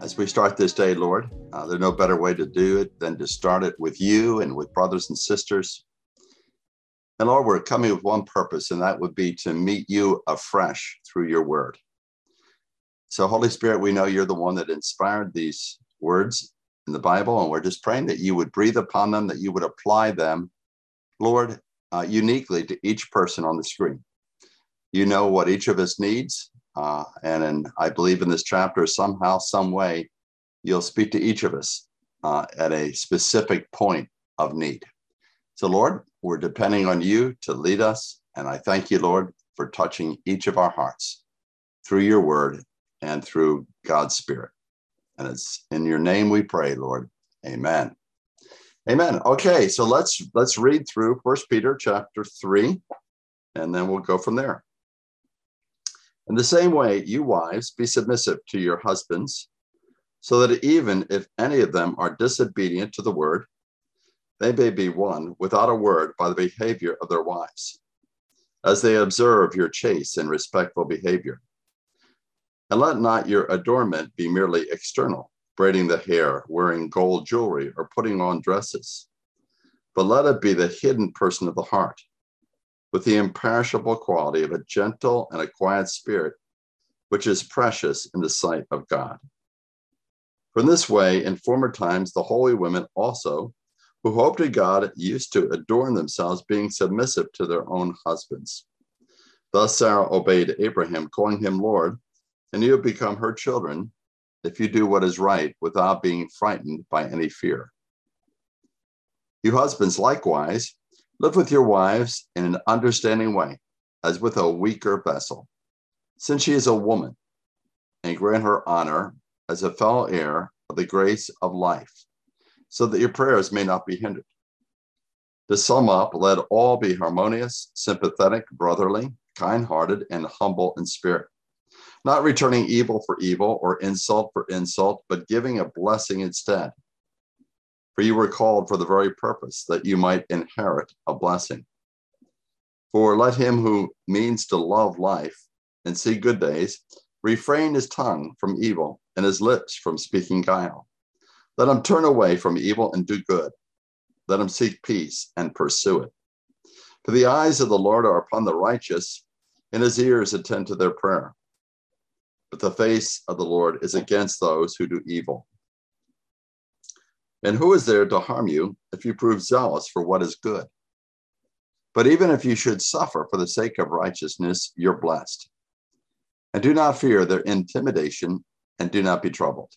as we start this day, Lord. Uh, there's no better way to do it than to start it with you and with brothers and sisters. And Lord, we're coming with one purpose, and that would be to meet you afresh through your word. So, Holy Spirit, we know you're the one that inspired these words in the Bible, and we're just praying that you would breathe upon them, that you would apply them, Lord, uh, uniquely to each person on the screen. You know what each of us needs, uh, and in, I believe in this chapter, somehow, some way, you'll speak to each of us uh, at a specific point of need. So, Lord, we're depending on you to lead us. And I thank you, Lord, for touching each of our hearts through your word and through God's Spirit. And it's in your name we pray, Lord. Amen. Amen. Okay, so let's let's read through First Peter chapter 3, and then we'll go from there. In the same way, you wives, be submissive to your husbands, so that even if any of them are disobedient to the word, they may be won without a word by the behavior of their wives, as they observe your chaste and respectful behavior. And let not your adornment be merely external, braiding the hair, wearing gold jewelry, or putting on dresses, but let it be the hidden person of the heart with the imperishable quality of a gentle and a quiet spirit, which is precious in the sight of God. From this way, in former times, the holy women also, who hoped in God, used to adorn themselves, being submissive to their own husbands. Thus Sarah obeyed Abraham, calling him Lord, and you have become her children if you do what is right without being frightened by any fear. You husbands likewise Live with your wives in an understanding way, as with a weaker vessel, since she is a woman, and grant her honor as a fellow heir of the grace of life, so that your prayers may not be hindered. To sum up, let all be harmonious, sympathetic, brotherly, kind hearted, and humble in spirit, not returning evil for evil or insult for insult, but giving a blessing instead for you were called for the very purpose that you might inherit a blessing. For let him who means to love life and see good days refrain his tongue from evil and his lips from speaking guile. Let him turn away from evil and do good. Let him seek peace and pursue it. For the eyes of the Lord are upon the righteous, and his ears attend to their prayer. But the face of the Lord is against those who do evil. And who is there to harm you if you prove zealous for what is good? But even if you should suffer for the sake of righteousness, you're blessed. And do not fear their intimidation, and do not be troubled.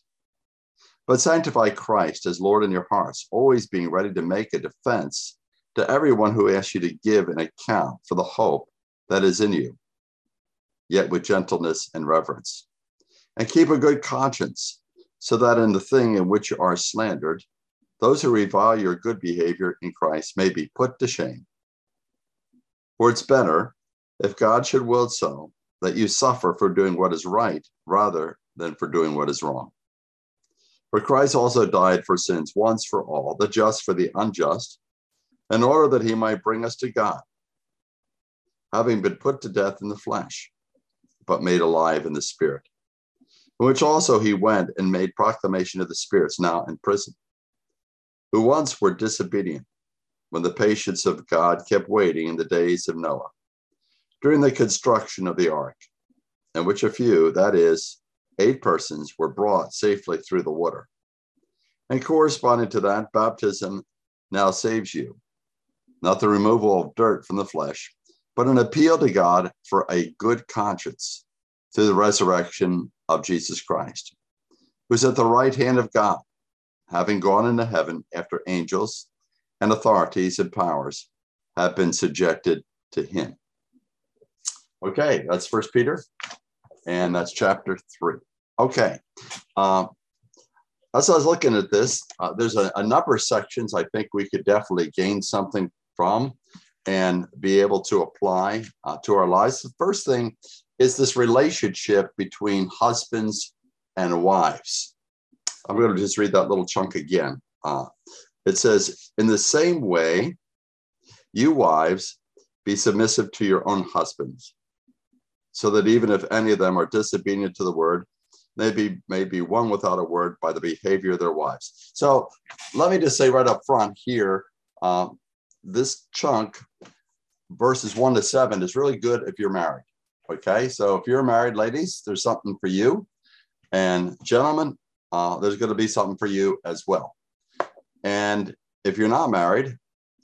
But sanctify Christ as Lord in your hearts, always being ready to make a defense to everyone who asks you to give an account for the hope that is in you, yet with gentleness and reverence. And keep a good conscience, so that in the thing in which you are slandered, those who revile your good behavior in Christ may be put to shame. For it's better, if God should will so, that you suffer for doing what is right rather than for doing what is wrong. For Christ also died for sins once for all, the just for the unjust, in order that he might bring us to God, having been put to death in the flesh, but made alive in the spirit, in which also he went and made proclamation of the spirits now in prison who once were disobedient when the patience of God kept waiting in the days of Noah during the construction of the ark, in which a few, that is, eight persons, were brought safely through the water. And corresponding to that, baptism now saves you, not the removal of dirt from the flesh, but an appeal to God for a good conscience through the resurrection of Jesus Christ, who's at the right hand of God having gone into heaven after angels and authorities and powers have been subjected to him. Okay, that's First Peter, and that's chapter three. Okay, uh, as I was looking at this, uh, there's a, a, number of sections I think we could definitely gain something from and be able to apply uh, to our lives. The first thing is this relationship between husbands and wives. I'm going to just read that little chunk again. Uh, it says, In the same way, you wives, be submissive to your own husbands, so that even if any of them are disobedient to the word, they be, may be won without a word by the behavior of their wives. So let me just say right up front here um, this chunk, verses one to seven, is really good if you're married. Okay, so if you're married, ladies, there's something for you. And gentlemen, uh, there's going to be something for you as well. And if you're not married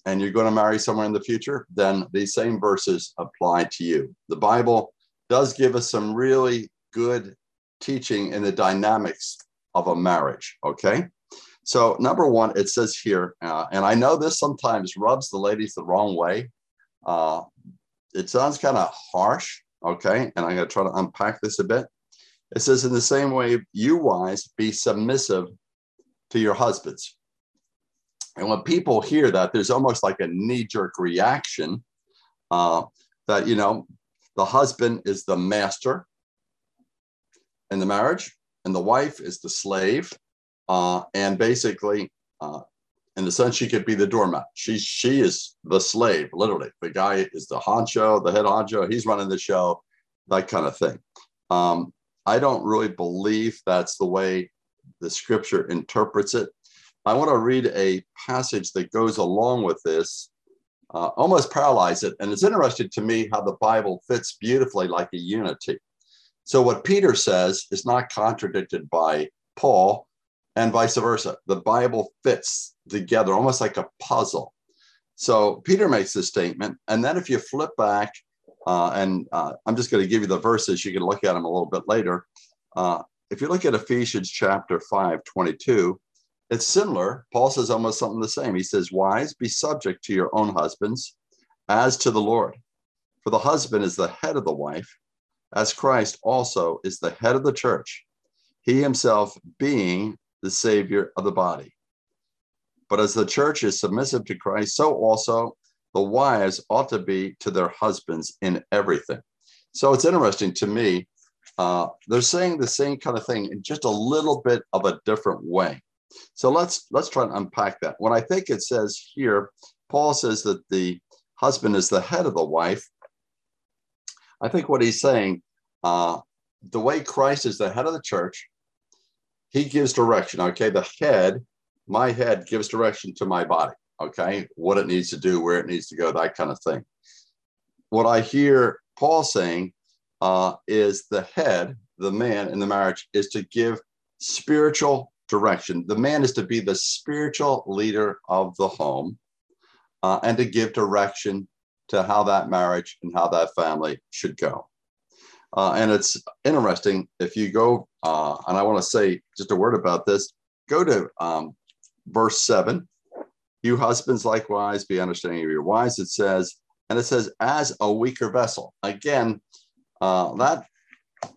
and you're going to marry somewhere in the future, then these same verses apply to you. The Bible does give us some really good teaching in the dynamics of a marriage. Okay. So, number one, it says here, uh, and I know this sometimes rubs the ladies the wrong way. Uh, it sounds kind of harsh. Okay. And I'm going to try to unpack this a bit. It says, in the same way, you wives be submissive to your husbands. And when people hear that, there's almost like a knee jerk reaction uh, that, you know, the husband is the master in the marriage, and the wife is the slave. Uh, and basically, uh, in the sense, she could be the doormat. She she is the slave, literally. The guy is the honcho, the head honcho. He's running the show, that kind of thing. Um, I don't really believe that's the way the scripture interprets it. I want to read a passage that goes along with this, uh, almost paralyze it. And it's interesting to me how the Bible fits beautifully like a unity. So what Peter says is not contradicted by Paul and vice versa. The Bible fits together almost like a puzzle. So Peter makes this statement. And then if you flip back, uh, and uh, I'm just going to give you the verses, you can look at them a little bit later. Uh, if you look at Ephesians chapter 5, 22, it's similar. Paul says almost something the same. He says, Wives, be subject to your own husbands as to the Lord. For the husband is the head of the wife as Christ also is the head of the church, he himself being the Savior of the body. But as the church is submissive to Christ, so also the wives ought to be to their husbands in everything. So it's interesting to me. Uh, they're saying the same kind of thing in just a little bit of a different way. So let's let's try and unpack that. When I think it says here, Paul says that the husband is the head of the wife. I think what he's saying, uh, the way Christ is the head of the church, he gives direction. Okay, the head, my head gives direction to my body. Okay, what it needs to do, where it needs to go, that kind of thing. What I hear Paul saying uh, is the head, the man in the marriage, is to give spiritual direction. The man is to be the spiritual leader of the home uh, and to give direction to how that marriage and how that family should go. Uh, and it's interesting if you go, uh, and I want to say just a word about this go to um, verse seven. You husbands likewise be understanding of your wives, it says, and it says, as a weaker vessel. Again, uh, that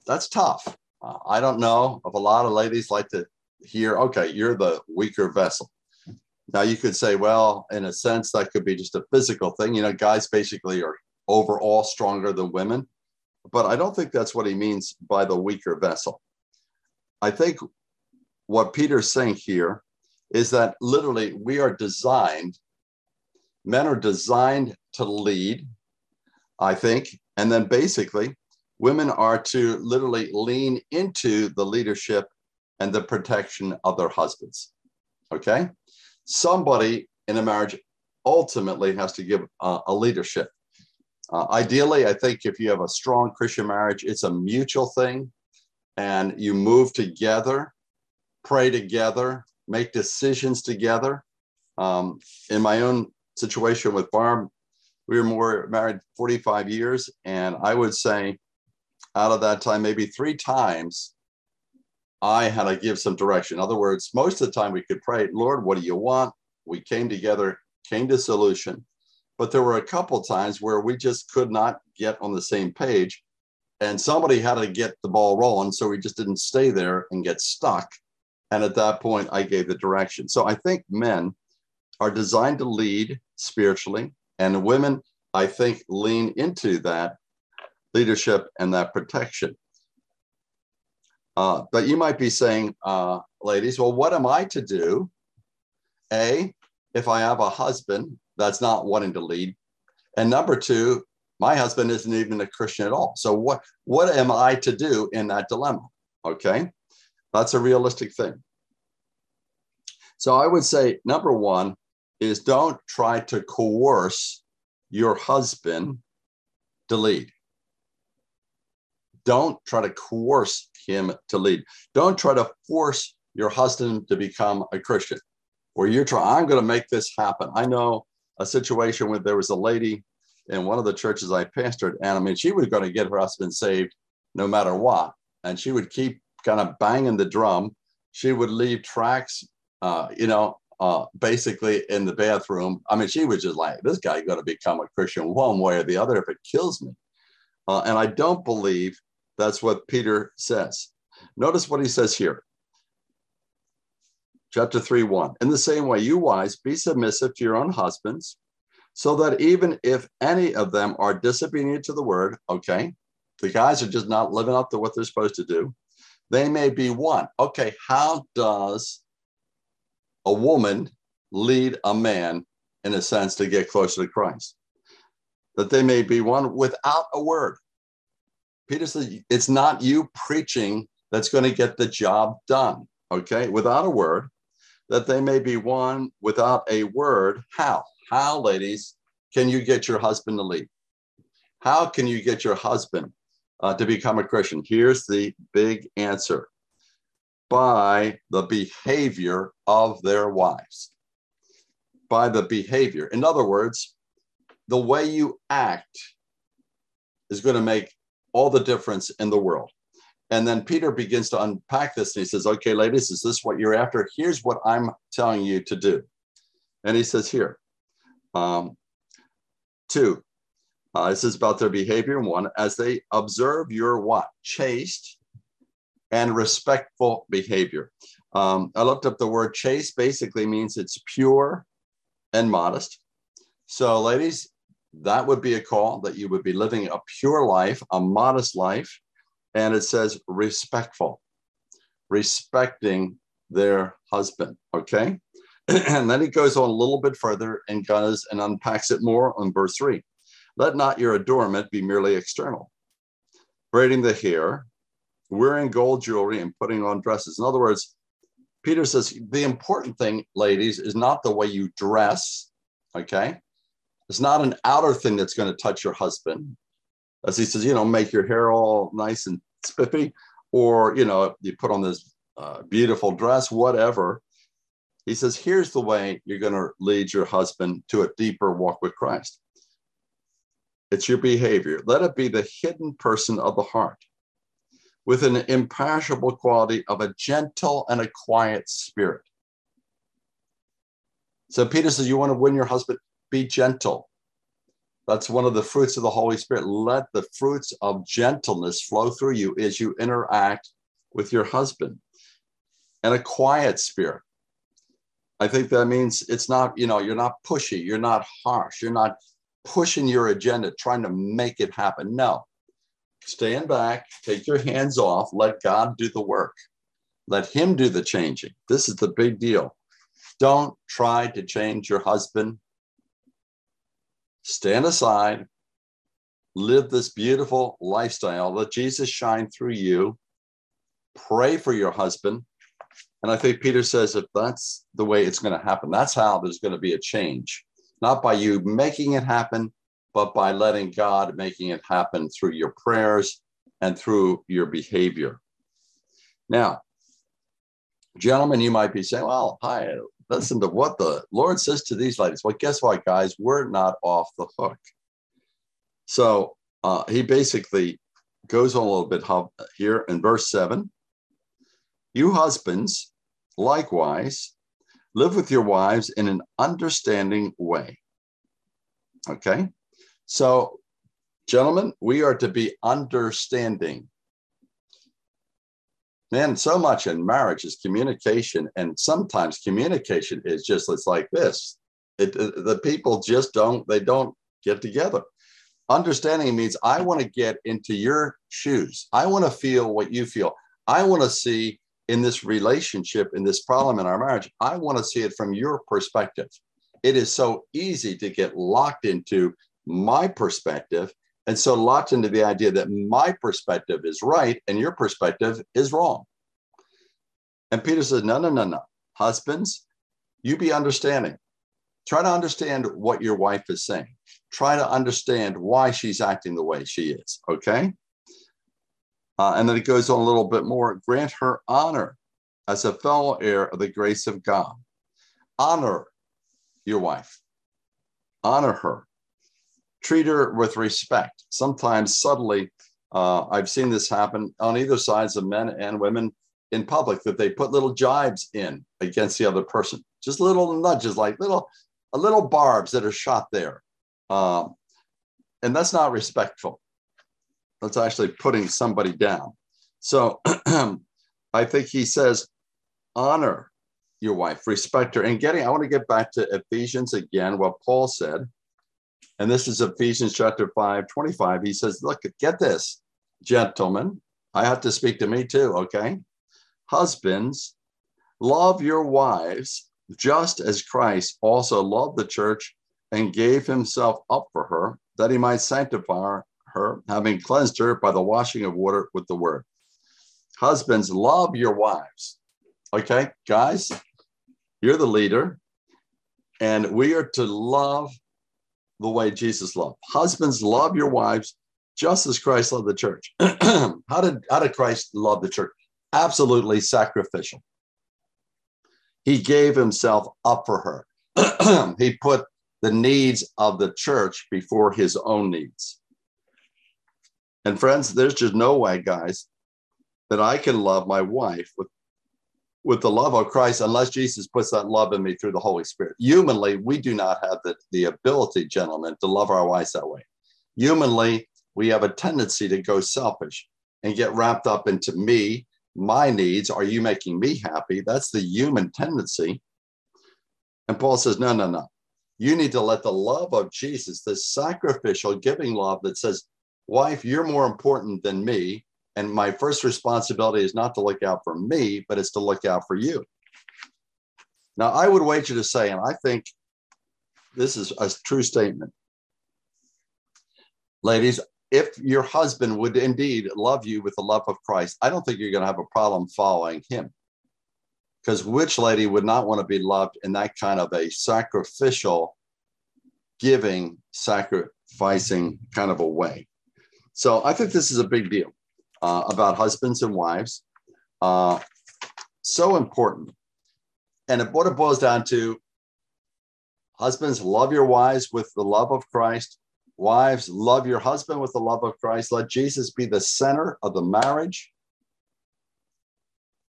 that's tough. Uh, I don't know if a lot of ladies like to hear, okay, you're the weaker vessel. Now you could say, well, in a sense, that could be just a physical thing. You know, guys basically are overall stronger than women, but I don't think that's what he means by the weaker vessel. I think what Peter's saying here is that literally we are designed, men are designed to lead, I think, and then basically women are to literally lean into the leadership and the protection of their husbands. Okay? somebody in a marriage ultimately has to give uh, a leadership. Uh, ideally, I think if you have a strong Christian marriage, it's a mutual thing and you move together, pray together, make decisions together. Um, in my own situation with Barb, we were more married 45 years. And I would say out of that time, maybe three times, I had to give some direction. In other words, most of the time we could pray, Lord, what do you want? We came together, came to solution. But there were a couple times where we just could not get on the same page. And somebody had to get the ball rolling. So we just didn't stay there and get stuck. And at that point, I gave the direction. So I think men are designed to lead spiritually, and women, I think, lean into that leadership and that protection. Uh, but you might be saying, uh, ladies, well, what am I to do? A, if I have a husband that's not wanting to lead, and number two, my husband isn't even a Christian at all. So what what am I to do in that dilemma? Okay, that's a realistic thing. So I would say number one is don't try to coerce your husband to lead. Don't try to coerce him to lead. Don't try to force your husband to become a Christian, or you're trying, I'm going to make this happen. I know a situation where there was a lady in one of the churches I pastored, and I mean, she was going to get her husband saved no matter what. And she would keep kind of banging the drum. She would leave tracks, uh, you know, uh, basically in the bathroom. I mean, she was just like, this guy got to become a Christian one way or the other if it kills me. Uh, and I don't believe that's what Peter says. Notice what he says here. Chapter 3 1. In the same way, you wives, be submissive to your own husbands, so that even if any of them are disobedient to the word, okay, the guys are just not living up to what they're supposed to do, they may be won. Okay, how does a woman lead a man, in a sense, to get closer to Christ? That they may be won without a word. Peter says it's not you preaching that's going to get the job done, okay, without a word, that they may be won without a word. How? How, ladies, can you get your husband to lead? How can you get your husband uh, to become a Christian? Here's the big answer by the behavior of their wives. By the behavior. In other words, the way you act is going to make all the difference in the world. And then Peter begins to unpack this and he says, Okay, ladies, is this what you're after? Here's what I'm telling you to do. And he says, Here, um, two, uh, this is about their behavior. One, as they observe your what? Chaste and respectful behavior. Um, I looked up the word chaste, basically means it's pure and modest. So, ladies, that would be a call that you would be living a pure life, a modest life. And it says respectful, respecting their husband. Okay. and then he goes on a little bit further and goes and unpacks it more on verse three. Let not your adornment be merely external, braiding the hair, wearing gold jewelry, and putting on dresses. In other words, Peter says the important thing, ladies, is not the way you dress. Okay. It's not an outer thing that's going to touch your husband. As he says, you know, make your hair all nice and spiffy, or, you know, you put on this uh, beautiful dress, whatever. He says, here's the way you're going to lead your husband to a deeper walk with Christ. It's your behavior. Let it be the hidden person of the heart with an imperishable quality of a gentle and a quiet spirit. So Peter says, You want to win your husband? be gentle. That's one of the fruits of the Holy Spirit. Let the fruits of gentleness flow through you as you interact with your husband. And a quiet spirit. I think that means it's not, you know, you're not pushy, you're not harsh, you're not pushing your agenda, trying to make it happen. No. Stand back, take your hands off, let God do the work. Let Him do the changing. This is the big deal. Don't try to change your husband stand aside, live this beautiful lifestyle, let Jesus shine through you, pray for your husband. And I think Peter says if that's the way it's going to happen, that's how there's going to be a change, not by you making it happen, but by letting God making it happen through your prayers and through your behavior. Now, gentlemen, you might be saying, well, hi, listen to what the Lord says to these ladies. Well, guess what, guys? We're not off the hook. So uh, he basically goes on a little bit here in verse seven. You husbands, likewise, live with your wives in an understanding way. Okay. So, gentlemen, we are to be understanding. Man, so much in marriage is communication, and sometimes communication is just it's like this. It, the people just don't they don't get together. Understanding means I want to get into your shoes. I want to feel what you feel. I want to see in this relationship, in this problem in our marriage, I want to see it from your perspective. It is so easy to get locked into my perspective and so locked into the idea that my perspective is right and your perspective is wrong. And Peter says, no, no, no, no. Husbands, you be understanding. Try to understand what your wife is saying. Try to understand why she's acting the way she is. Okay. Uh, and then it goes on a little bit more grant her honor as a fellow heir of the grace of God. Honor your wife, honor her, treat her with respect. Sometimes subtly, uh, I've seen this happen on either sides of men and women in public that they put little jibes in against the other person, just little nudges, like little, little barbs that are shot there, um, and that's not respectful. That's actually putting somebody down. So I think he says, honor your wife, respect her, and getting. I want to get back to Ephesians again. What Paul said and this is Ephesians chapter 5, 25. He says, Look, get this, gentlemen. I have to speak to me too, okay? Husbands, love your wives just as Christ also loved the church and gave himself up for her, that he might sanctify her, having cleansed her by the washing of water with the word. Husbands, love your wives. Okay, guys, you're the leader, and we are to love the way Jesus loved. Husbands, love your wives just as Christ loved the church. how did how did Christ love the church? Absolutely sacrificial. He gave himself up for her. he put the needs of the church before his own needs. And friends, there's just no way, guys, that I can love my wife with with the love of Christ unless Jesus puts that love in me through the Holy Spirit. Humanly, we do not have the, the ability, gentlemen, to love our wives that way. Humanly, we have a tendency to go selfish and get wrapped up into me, my needs. Are you making me happy? That's the human tendency. And Paul says, no, no, no. You need to let the love of Jesus, this sacrificial giving love that says, wife, you're more important than me. And my first responsibility is not to look out for me, but it's to look out for you. Now, I would wager to say, and I think this is a true statement. Ladies, if your husband would indeed love you with the love of Christ, I don't think you're going to have a problem following him. Because which lady would not want to be loved in that kind of a sacrificial, giving, sacrificing kind of a way? So I think this is a big deal uh, about husbands and wives. Uh, so important. And what it boils down to husbands, love your wives with the love of Christ. Wives, love your husband with the love of Christ. Let Jesus be the center of the marriage.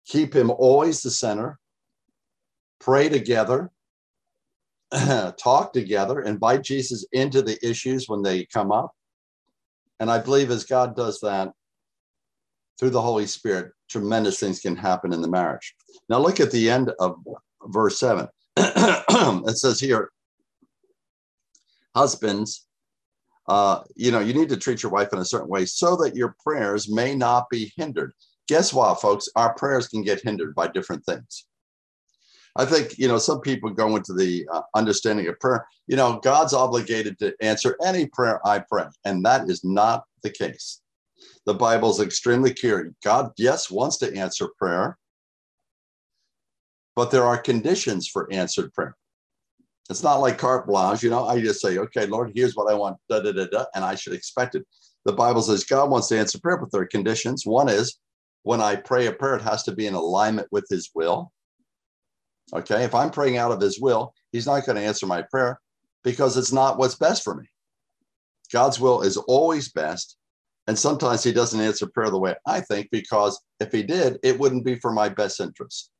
Keep him always the center. Pray together. Talk together. Invite Jesus into the issues when they come up. And I believe as God does that, through the Holy Spirit, tremendous things can happen in the marriage. Now, look at the end of verse 7. it says here, husbands, uh, you know, you need to treat your wife in a certain way so that your prayers may not be hindered. Guess what, folks? Our prayers can get hindered by different things. I think, you know, some people go into the uh, understanding of prayer. You know, God's obligated to answer any prayer I pray, and that is not the case the Bible is extremely clear. God, yes, wants to answer prayer, but there are conditions for answered prayer. It's not like carte blanche, you know. I just say, okay, Lord, here's what I want, da da da da, and I should expect it. The Bible says God wants to answer prayer, but there are conditions. One is when I pray a prayer, it has to be in alignment with His will. Okay, if I'm praying out of His will, He's not going to answer my prayer because it's not what's best for me. God's will is always best, And sometimes he doesn't answer prayer the way I think, because if he did, it wouldn't be for my best interest.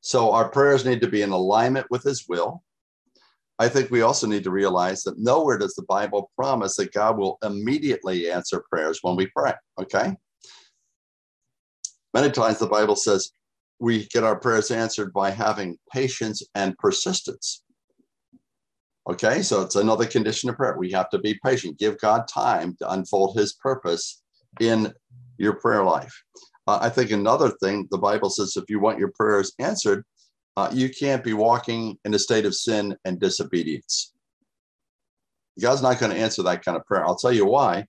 So our prayers need to be in alignment with his will. I think we also need to realize that nowhere does the Bible promise that God will immediately answer prayers when we pray. Okay. Many times the Bible says we get our prayers answered by having patience and persistence. Okay, so it's another condition of prayer. We have to be patient, give God time to unfold his purpose in your prayer life. Uh, I think another thing the Bible says if you want your prayers answered, uh, you can't be walking in a state of sin and disobedience. God's not going to answer that kind of prayer. I'll tell you why.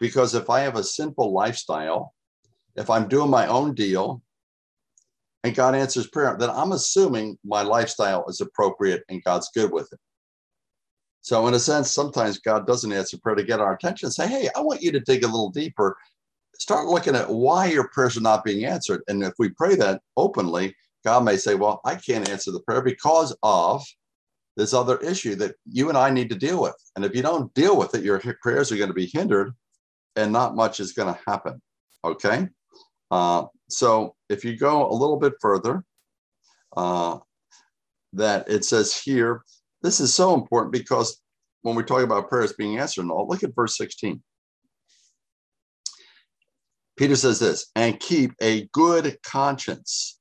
Because if I have a simple lifestyle, if I'm doing my own deal, and God answers prayer, then I'm assuming my lifestyle is appropriate and God's good with it. So, in a sense, sometimes God doesn't answer prayer to get our attention. Say, hey, I want you to dig a little deeper. Start looking at why your prayers are not being answered. And if we pray that openly, God may say, well, I can't answer the prayer because of this other issue that you and I need to deal with. And if you don't deal with it, your prayers are going to be hindered and not much is going to happen. Okay. Uh, so if you go a little bit further, uh, that it says here, this is so important because when we talk about prayers being answered and all, look at verse 16. Peter says this, and keep a good conscience,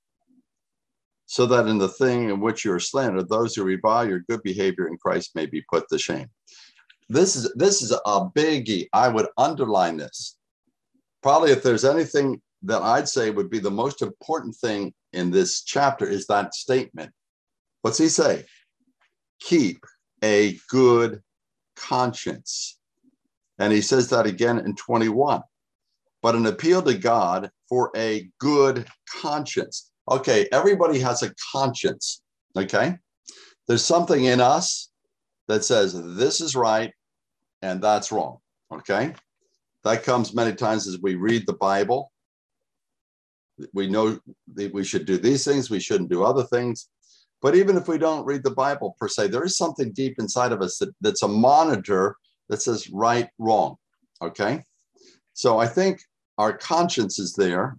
so that in the thing in which you are slandered, those who revile your good behavior in Christ may be put to shame. This is this is a biggie. I would underline this. Probably if there's anything that I'd say would be the most important thing in this chapter is that statement. What's he say? keep a good conscience. And he says that again in 21. But an appeal to God for a good conscience. Okay, everybody has a conscience. Okay. There's something in us that says this is right and that's wrong. Okay. That comes many times as we read the Bible. We know that we should do these things, we shouldn't do other things. But even if we don't read the Bible per se, there is something deep inside of us that, that's a monitor that says right, wrong. Okay. So I think our conscience is there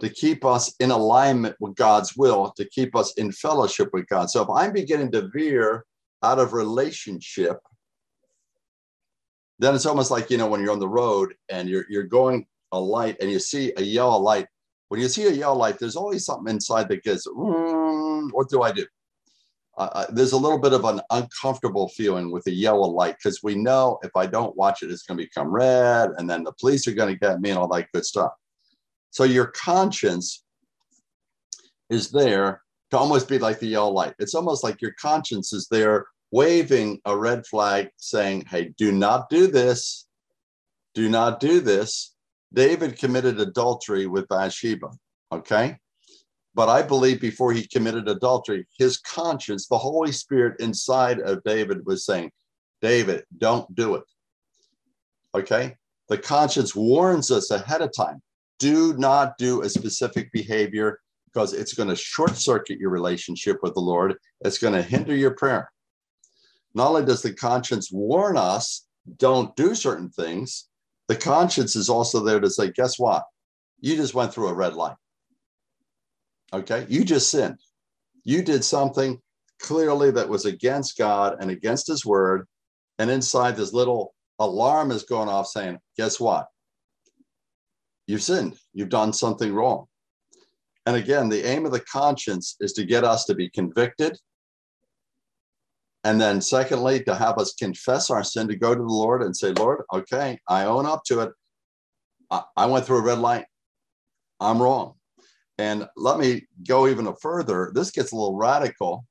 to keep us in alignment with God's will, to keep us in fellowship with God. So if I'm beginning to veer out of relationship, then it's almost like, you know, when you're on the road and you're, you're going a light and you see a yellow light. When you see a yellow light, there's always something inside that goes, mm, what do I do? Uh, there's a little bit of an uncomfortable feeling with a yellow light because we know if I don't watch it, it's going to become red, and then the police are going to get me and all that good stuff. So your conscience is there to almost be like the yellow light. It's almost like your conscience is there waving a red flag saying, Hey, do not do this. Do not do this. David committed adultery with Bathsheba. Okay. But I believe before he committed adultery, his conscience, the Holy Spirit inside of David was saying, David, don't do it. Okay? The conscience warns us ahead of time do not do a specific behavior because it's going to short circuit your relationship with the Lord. It's going to hinder your prayer. Not only does the conscience warn us, don't do certain things, the conscience is also there to say, guess what? You just went through a red light. Okay. You just sinned. You did something clearly that was against God and against his word. And inside this little alarm is going off saying, guess what? You've sinned. You've done something wrong. And again, the aim of the conscience is to get us to be convicted. And then, secondly, to have us confess our sin, to go to the Lord and say, Lord, okay, I own up to it. I, I went through a red light. I'm wrong. And let me go even further. This gets a little radical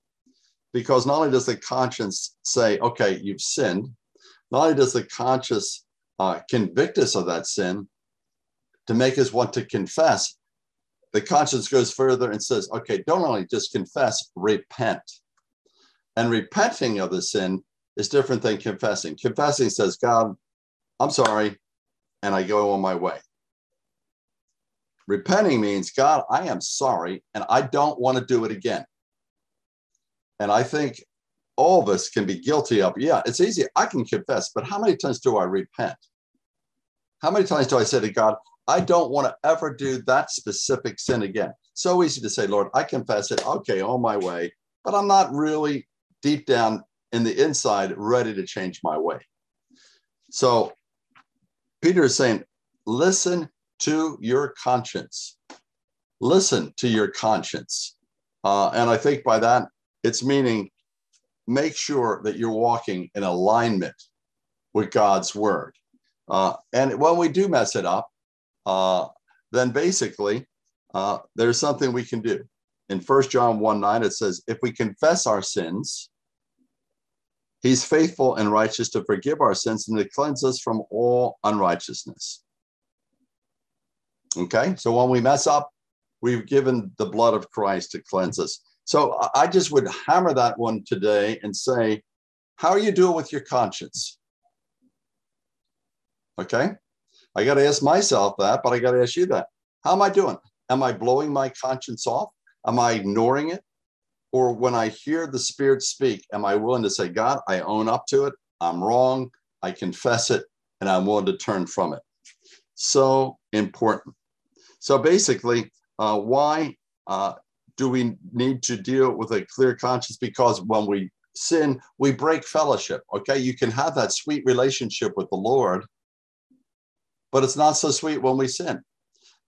because not only does the conscience say, okay, you've sinned, not only does the conscience uh, convict us of that sin to make us want to confess, the conscience goes further and says, okay, don't only just confess, repent. And repenting of the sin is different than confessing. Confessing says, God, I'm sorry, and I go on my way. Repenting means, God, I am sorry and I don't want to do it again. And I think all of us can be guilty of, yeah, it's easy. I can confess, but how many times do I repent? How many times do I say to God, I don't want to ever do that specific sin again? So easy to say, Lord, I confess it. Okay, on my way. But I'm not really deep down in the inside ready to change my way. So Peter is saying, listen to your conscience. Listen to your conscience. Uh, and I think by that, it's meaning make sure that you're walking in alignment with God's word. Uh, and when we do mess it up, uh, then basically uh, there's something we can do. In First John 1 9, it says, If we confess our sins, he's faithful and righteous to forgive our sins and to cleanse us from all unrighteousness. Okay, so when we mess up, we've given the blood of Christ to cleanse us. So I just would hammer that one today and say, How are you doing with your conscience? Okay. I got to ask myself that, but I got to ask you that. How am I doing? Am I blowing my conscience off? Am I ignoring it? Or when I hear the Spirit speak, am I willing to say, God, I own up to it. I'm wrong. I confess it, and I'm willing to turn from it. So important. So basically, uh, why uh, do we need to deal with a clear conscience? Because when we sin, we break fellowship. Okay, you can have that sweet relationship with the Lord, but it's not so sweet when we sin.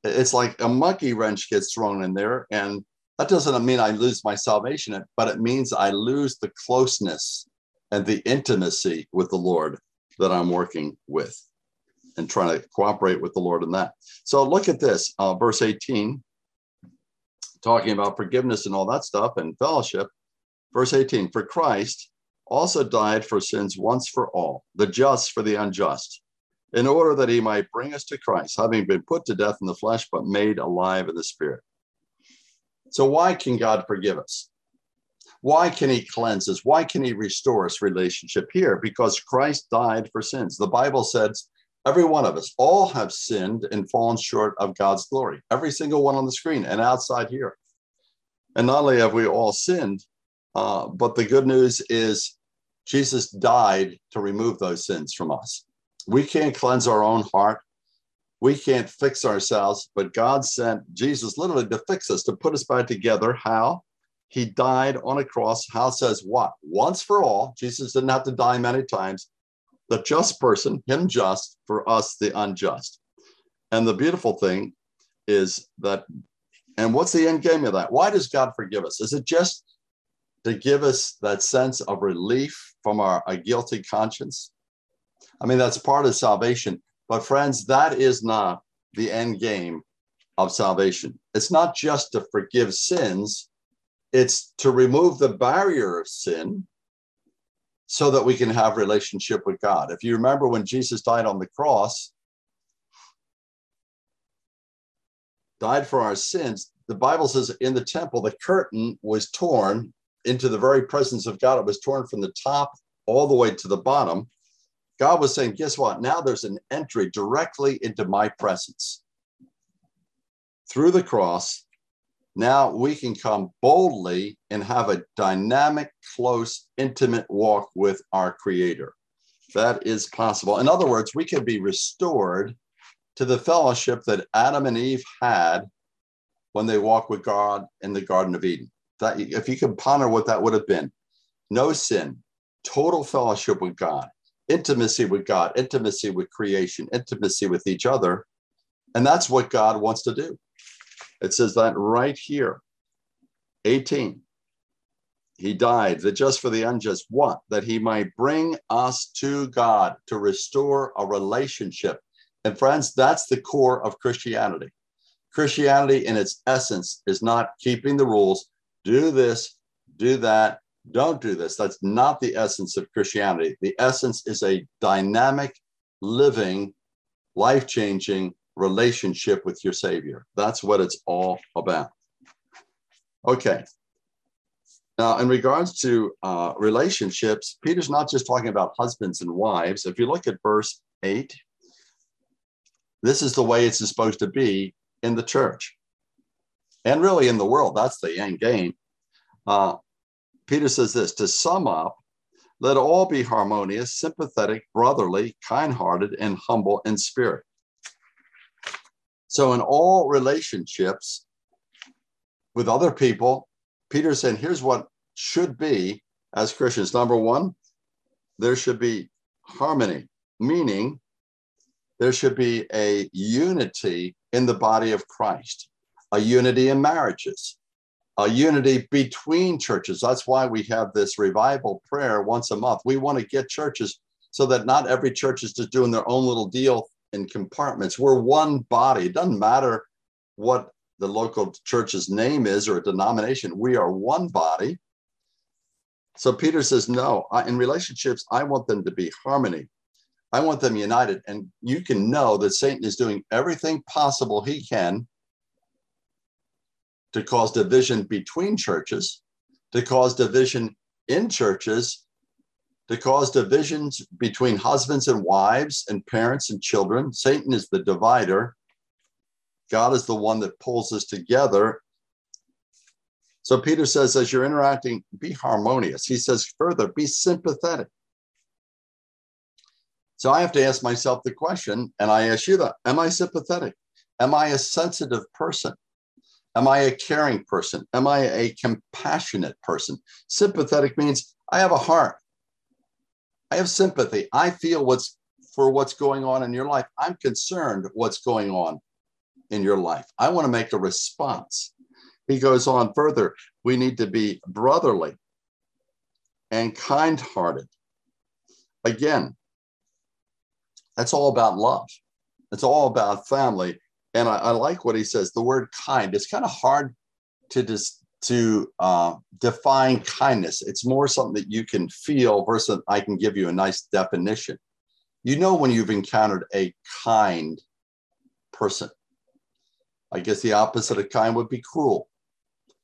It's like a monkey wrench gets thrown in there, and that doesn't mean I lose my salvation, but it means I lose the closeness and the intimacy with the Lord that I'm working with and trying to cooperate with the Lord in that. So look at this, uh, verse 18, talking about forgiveness and all that stuff and fellowship. Verse 18, for Christ also died for sins once for all, the just for the unjust in order that he might bring us to Christ, having been put to death in the flesh, but made alive in the spirit. So, why can God forgive us? Why can he cleanse us? Why can he restore us relationship here? Because Christ died for sins. The Bible says every one of us, all have sinned and fallen short of God's glory. Every single one on the screen and outside here. And not only have we all sinned, uh, but the good news is Jesus died to remove those sins from us. We can't cleanse our own heart. We can't fix ourselves, but God sent Jesus literally to fix us, to put us back together. How? He died on a cross. How says what? Once for all. Jesus didn't have to die many times. The just person, him just, for us, the unjust. And the beautiful thing is that, and what's the end game of that? Why does God forgive us? Is it just to give us that sense of relief from our a guilty conscience? I mean, that's part of salvation. But, friends, that is not the end game of salvation. It's not just to forgive sins, it's to remove the barrier of sin so that we can have relationship with God. If you remember when Jesus died on the cross, died for our sins, the Bible says in the temple, the curtain was torn into the very presence of God. It was torn from the top all the way to the bottom. God was saying, guess what? Now there's an entry directly into my presence. Through the cross, now we can come boldly and have a dynamic, close, intimate walk with our Creator. That is possible. In other words, we can be restored to the fellowship that Adam and Eve had when they walked with God in the Garden of Eden. That if you can ponder what that would have been, no sin, total fellowship with God intimacy with God, intimacy with creation, intimacy with each other. And that's what God wants to do. It says that right here. 18. He died, that just for the unjust, what? That he might bring us to God, to restore a relationship. And friends, that's the core of Christianity. Christianity, in its essence, is not keeping the rules, do this, do that, don't do this. That's not the essence of Christianity. The essence is a dynamic, living, life changing relationship with your Savior. That's what it's all about. Okay. Now, in regards to uh, relationships, Peter's not just talking about husbands and wives. If you look at verse 8, this is the way it's supposed to be in the church and really in the world. That's the end game. Uh, Peter says this to sum up, let all be harmonious, sympathetic, brotherly, kind hearted, and humble in spirit. So, in all relationships with other people, Peter said, here's what should be as Christians. Number one, there should be harmony, meaning there should be a unity in the body of Christ, a unity in marriages, a unity between churches. That's why we have this revival prayer once a month. We want to get churches so that not every church is just doing their own little deal in compartments. We're one body. It doesn't matter what the local church's name is or a denomination. We are one body. So Peter says, no, in relationships, I want them to be harmony. I want them united. And you can know that Satan is doing everything possible he can to cause division between churches, to cause division in churches, to cause divisions between husbands and wives and parents and children. Satan is the divider. God is the one that pulls us together. So Peter says, as you're interacting, be harmonious. He says further, be sympathetic. So I have to ask myself the question, and I ask you that Am I sympathetic? Am I a sensitive person? Am I a caring person? Am I a compassionate person? Sympathetic means I have a heart. I have sympathy. I feel what's for what's going on in your life. I'm concerned what's going on in your life. I want to make a response. He goes on further. We need to be brotherly and kind hearted. Again, that's all about love. It's all about family. And I, I like what he says. The word kind, it's kind of hard to dis, to uh, define kindness. It's more something that you can feel versus I can give you a nice definition. You know when you've encountered a kind person. I guess the opposite of kind would be cruel.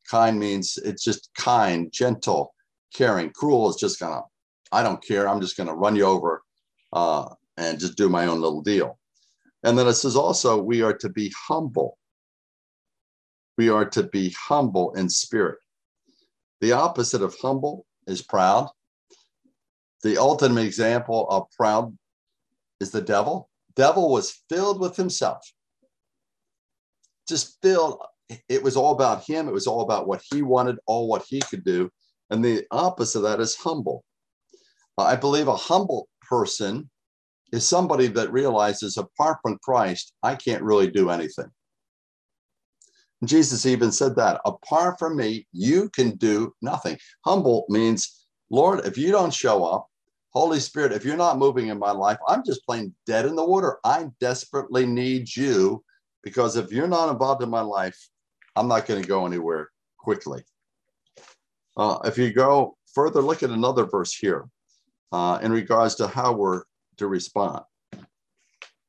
Kind means it's just kind, gentle, caring. Cruel is just gonna, I don't care. I'm just gonna run you over uh, and just do my own little deal. And then it says also, we are to be humble. We are to be humble in spirit. The opposite of humble is proud. The ultimate example of proud is the devil. Devil was filled with himself. Just filled. It was all about him. It was all about what he wanted, all what he could do. And the opposite of that is humble. I believe a humble person is somebody that realizes apart from Christ, I can't really do anything. Jesus even said that apart from me, you can do nothing. Humble means, Lord, if you don't show up, Holy Spirit, if you're not moving in my life, I'm just plain dead in the water. I desperately need you because if you're not involved in my life, I'm not going to go anywhere quickly. Uh, if you go further, look at another verse here uh, in regards to how we're to respond.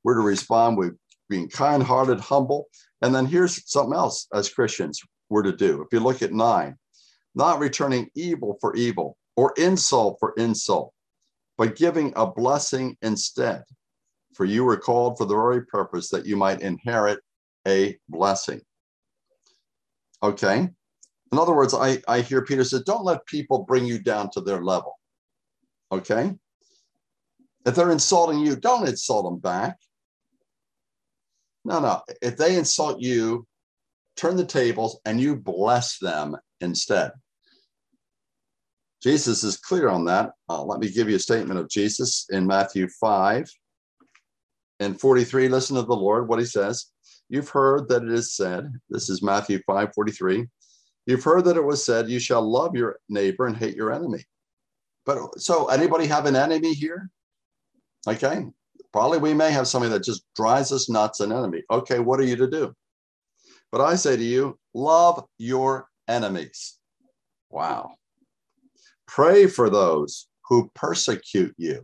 We're to respond with being kind hearted, humble. And then here's something else as Christians we're to do. If you look at nine, not returning evil for evil or insult for insult, but giving a blessing instead. For you were called for the very purpose that you might inherit a blessing. Okay. In other words, I, I hear Peter says, don't let people bring you down to their level. Okay. If they're insulting you, don't insult them back. No, no. If they insult you, turn the tables and you bless them instead. Jesus is clear on that. Uh, let me give you a statement of Jesus in Matthew 5 and 43. Listen to the Lord, what he says. You've heard that it is said, this is Matthew 5 43. You've heard that it was said, You shall love your neighbor and hate your enemy. But so, anybody have an enemy here? Okay. Probably we may have somebody that just drives us nuts, an enemy. Okay, what are you to do? But I say to you, love your enemies. Wow. Pray for those who persecute you,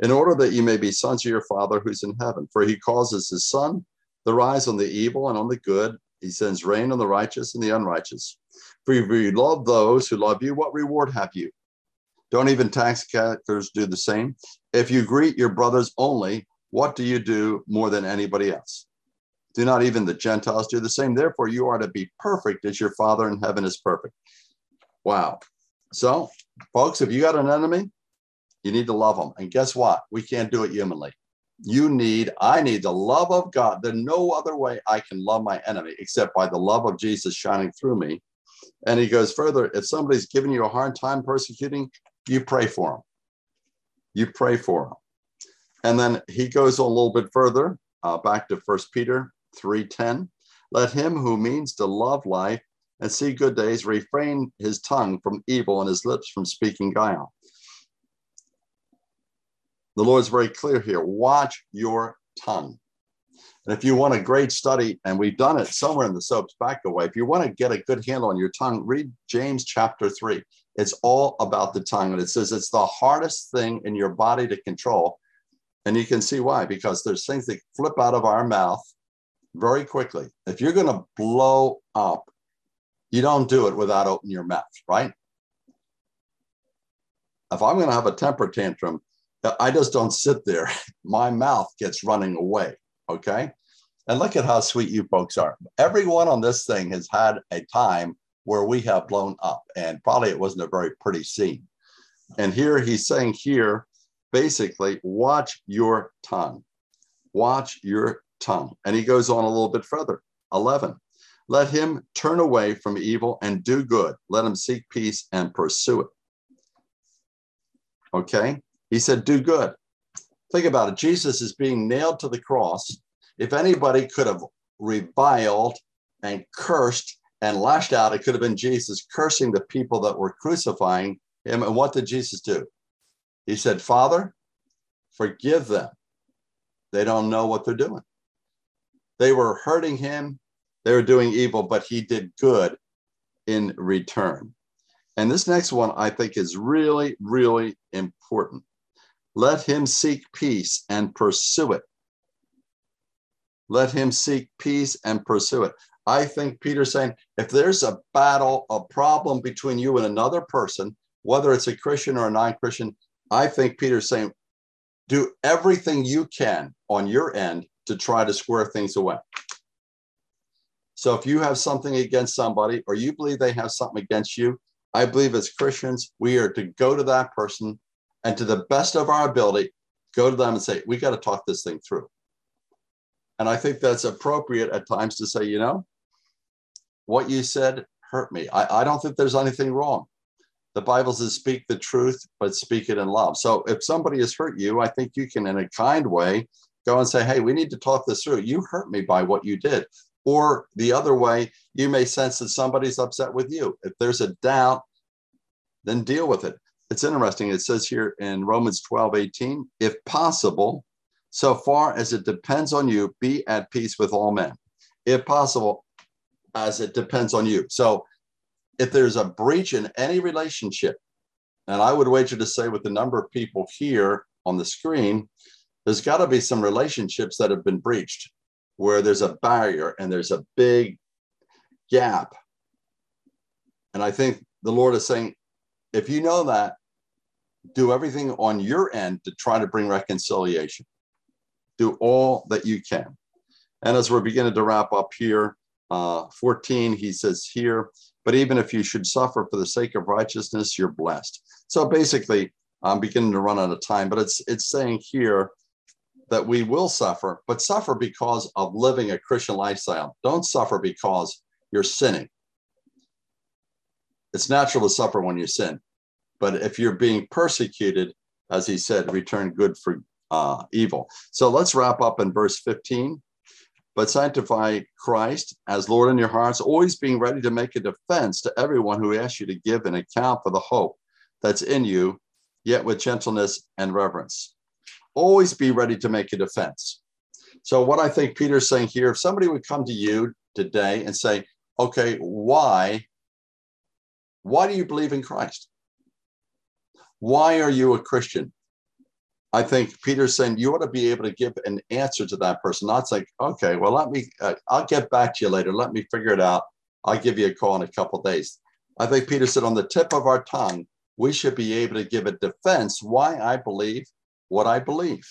in order that you may be sons of your Father who's in heaven. For he causes his sun to rise on the evil and on the good. He sends rain on the righteous and the unrighteous. For if you love those who love you, what reward have you? Don't even tax collectors do the same? If you greet your brothers only, what do you do more than anybody else? Do not even the Gentiles do the same? Therefore, you are to be perfect as your Father in heaven is perfect. Wow. So, folks, if you got an enemy, you need to love them. And guess what? We can't do it humanly. You need, I need the love of God. There's no other way I can love my enemy except by the love of Jesus shining through me. And he goes further if somebody's giving you a hard time persecuting, you pray for them. You pray for them. And then he goes a little bit further, uh, back to First Peter 3:10. Let him who means to love life and see good days refrain his tongue from evil and his lips from speaking guile. The Lord's very clear here. Watch your tongue. And if you want a great study, and we've done it somewhere in the soaps back away, if you want to get a good handle on your tongue, read James chapter three. It's all about the tongue. And it says it's the hardest thing in your body to control. And you can see why, because there's things that flip out of our mouth very quickly. If you're going to blow up, you don't do it without opening your mouth, right? If I'm going to have a temper tantrum, I just don't sit there. My mouth gets running away. Okay. And look at how sweet you folks are. Everyone on this thing has had a time where we have blown up, and probably it wasn't a very pretty scene. And here he's saying, here, basically, watch your tongue. Watch your tongue. And he goes on a little bit further. 11. Let him turn away from evil and do good. Let him seek peace and pursue it. Okay. He said, do good. Think about it. Jesus is being nailed to the cross. If anybody could have reviled and cursed and lashed out, it could have been Jesus cursing the people that were crucifying him. And what did Jesus do? He said, Father, forgive them. They don't know what they're doing. They were hurting him, they were doing evil, but he did good in return. And this next one I think is really, really important. Let him seek peace and pursue it. Let him seek peace and pursue it. I think Peter's saying if there's a battle, a problem between you and another person, whether it's a Christian or a non Christian, I think Peter's saying do everything you can on your end to try to square things away. So if you have something against somebody or you believe they have something against you, I believe as Christians, we are to go to that person and to the best of our ability, go to them and say, we got to talk this thing through. And I think that's appropriate at times to say, you know, what you said hurt me. I, I don't think there's anything wrong. The Bible says, speak the truth, but speak it in love. So if somebody has hurt you, I think you can, in a kind way, go and say, hey, we need to talk this through. You hurt me by what you did. Or the other way, you may sense that somebody's upset with you. If there's a doubt, then deal with it it's interesting. It says here in Romans 12, 18, if possible, so far as it depends on you, be at peace with all men. If possible, as it depends on you. So if there's a breach in any relationship, and I would wager to say with the number of people here on the screen, there's got to be some relationships that have been breached where there's a barrier and there's a big gap. And I think the Lord is saying, if you know that, do everything on your end to try to bring reconciliation. Do all that you can. And as we're beginning to wrap up here, uh, 14, he says here, but even if you should suffer for the sake of righteousness, you're blessed. So basically, I'm beginning to run out of time, but it's it's saying here that we will suffer, but suffer because of living a Christian lifestyle. Don't suffer because you're sinning. It's natural to suffer when you sin. But if you're being persecuted, as he said, return good for uh, evil. So let's wrap up in verse 15. But sanctify Christ as Lord in your hearts, always being ready to make a defense to everyone who asks you to give an account for the hope that's in you, yet with gentleness and reverence. Always be ready to make a defense. So, what I think Peter's saying here, if somebody would come to you today and say, okay, why? Why do you believe in Christ? Why are you a Christian? I think Peter's saying you ought to be able to give an answer to that person, not say, okay, well, let me, uh, I'll get back to you later. Let me figure it out. I'll give you a call in a couple days. I think Peter said on the tip of our tongue, we should be able to give a defense why I believe what I believe.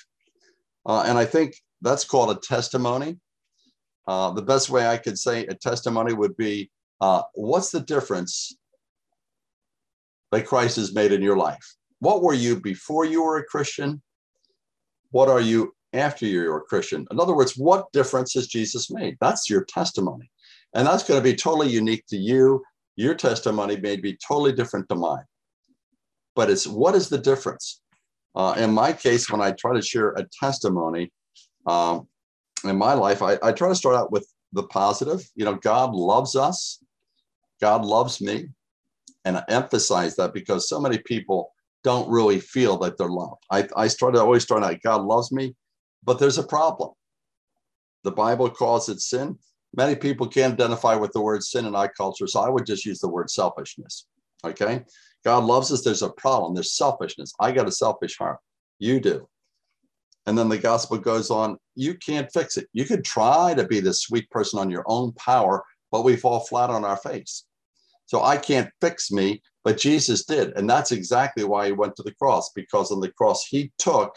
Uh, and I think that's called a testimony. Uh, the best way I could say a testimony would be uh, what's the difference that Christ has made in your life. What were you before you were a Christian? What are you after you're a Christian? In other words, what difference has Jesus made? That's your testimony. And that's going to be totally unique to you. Your testimony may be totally different to mine. But it's what is the difference? Uh, in my case, when I try to share a testimony um, in my life, I, I try to start out with the positive. You know, God loves us, God loves me. And I emphasize that because so many people don't really feel that they're loved. I, I started always start out, God loves me, but there's a problem. The Bible calls it sin. Many people can't identify with the word sin in our culture, so I would just use the word selfishness. Okay. God loves us. There's a problem. There's selfishness. I got a selfish heart. You do. And then the gospel goes on, you can't fix it. You could try to be this sweet person on your own power, but we fall flat on our face. So I can't fix me, but Jesus did. And that's exactly why he went to the cross, because on the cross, he took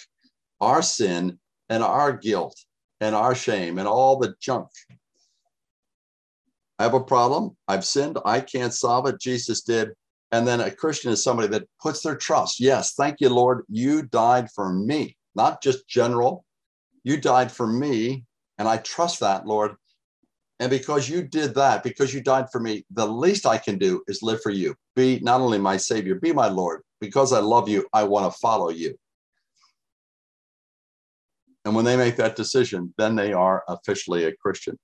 our sin and our guilt and our shame and all the junk. I have a problem. I've sinned. I can't solve it. Jesus did. And then a Christian is somebody that puts their trust. Yes, thank you, Lord. You died for me, not just general. You died for me. And I trust that, Lord. And because you did that, because you died for me, the least I can do is live for you. Be not only my Savior, be my Lord. Because I love you, I want to follow you. And when they make that decision, then they are officially a Christian.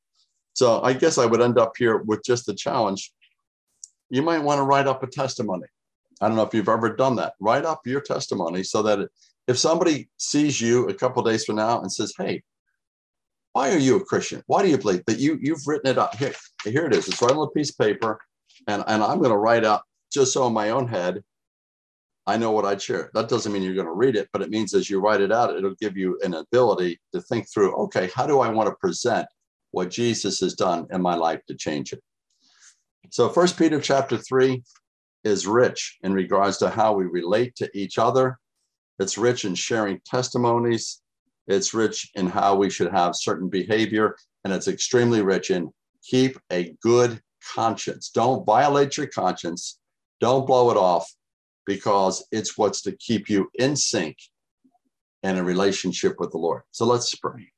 So I guess I would end up here with just the challenge you might want to write up a testimony. I don't know if you've ever done that. Write up your testimony so that if somebody sees you a couple days from now and says, "Hey, why are you a Christian? Why do you believe that you you've written it up here? Here it is. It's right on a piece of paper, and and I'm going to write out just so in my own head, I know what I'd share. That doesn't mean you're going to read it, but it means as you write it out, it'll give you an ability to think through. Okay, how do I want to present what Jesus has done in my life to change it? So First Peter chapter 3 is rich in regards to how we relate to each other. It's rich in sharing testimonies. It's rich in how we should have certain behavior. And it's extremely rich in keep a good conscience. Don't violate your conscience. Don't blow it off because it's what's to keep you in sync and in relationship with the Lord. So let's pray.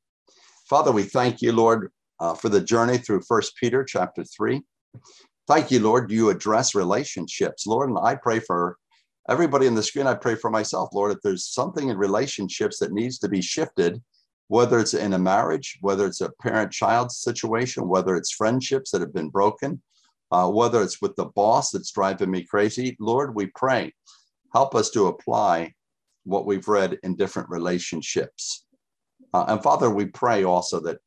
Father, we thank you, Lord, uh, for the journey through First Peter chapter 3. Thank you, Lord. You address relationships, Lord. And I pray for everybody in the screen. I pray for myself, Lord. If there's something in relationships that needs to be shifted, whether it's in a marriage, whether it's a parent child situation, whether it's friendships that have been broken, uh, whether it's with the boss that's driving me crazy, Lord, we pray. Help us to apply what we've read in different relationships. Uh, and Father, we pray also that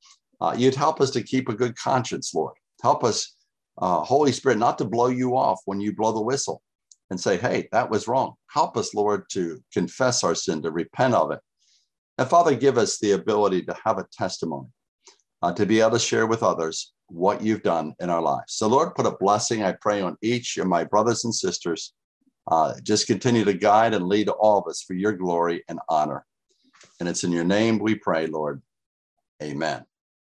uh, you'd help us to keep a good conscience, Lord. Help us uh, Holy Spirit, not to blow you off when you blow the whistle and say, hey, that was wrong. Help us, Lord, to confess our sin, to repent of it. And Father, give us the ability to have a testimony, uh, to be able to share with others what you've done in our lives. So, Lord, put a blessing, I pray, on each of my brothers and sisters. Uh, just continue to guide and lead all of us for your glory and honor. And it's in your name we pray, Lord. Amen.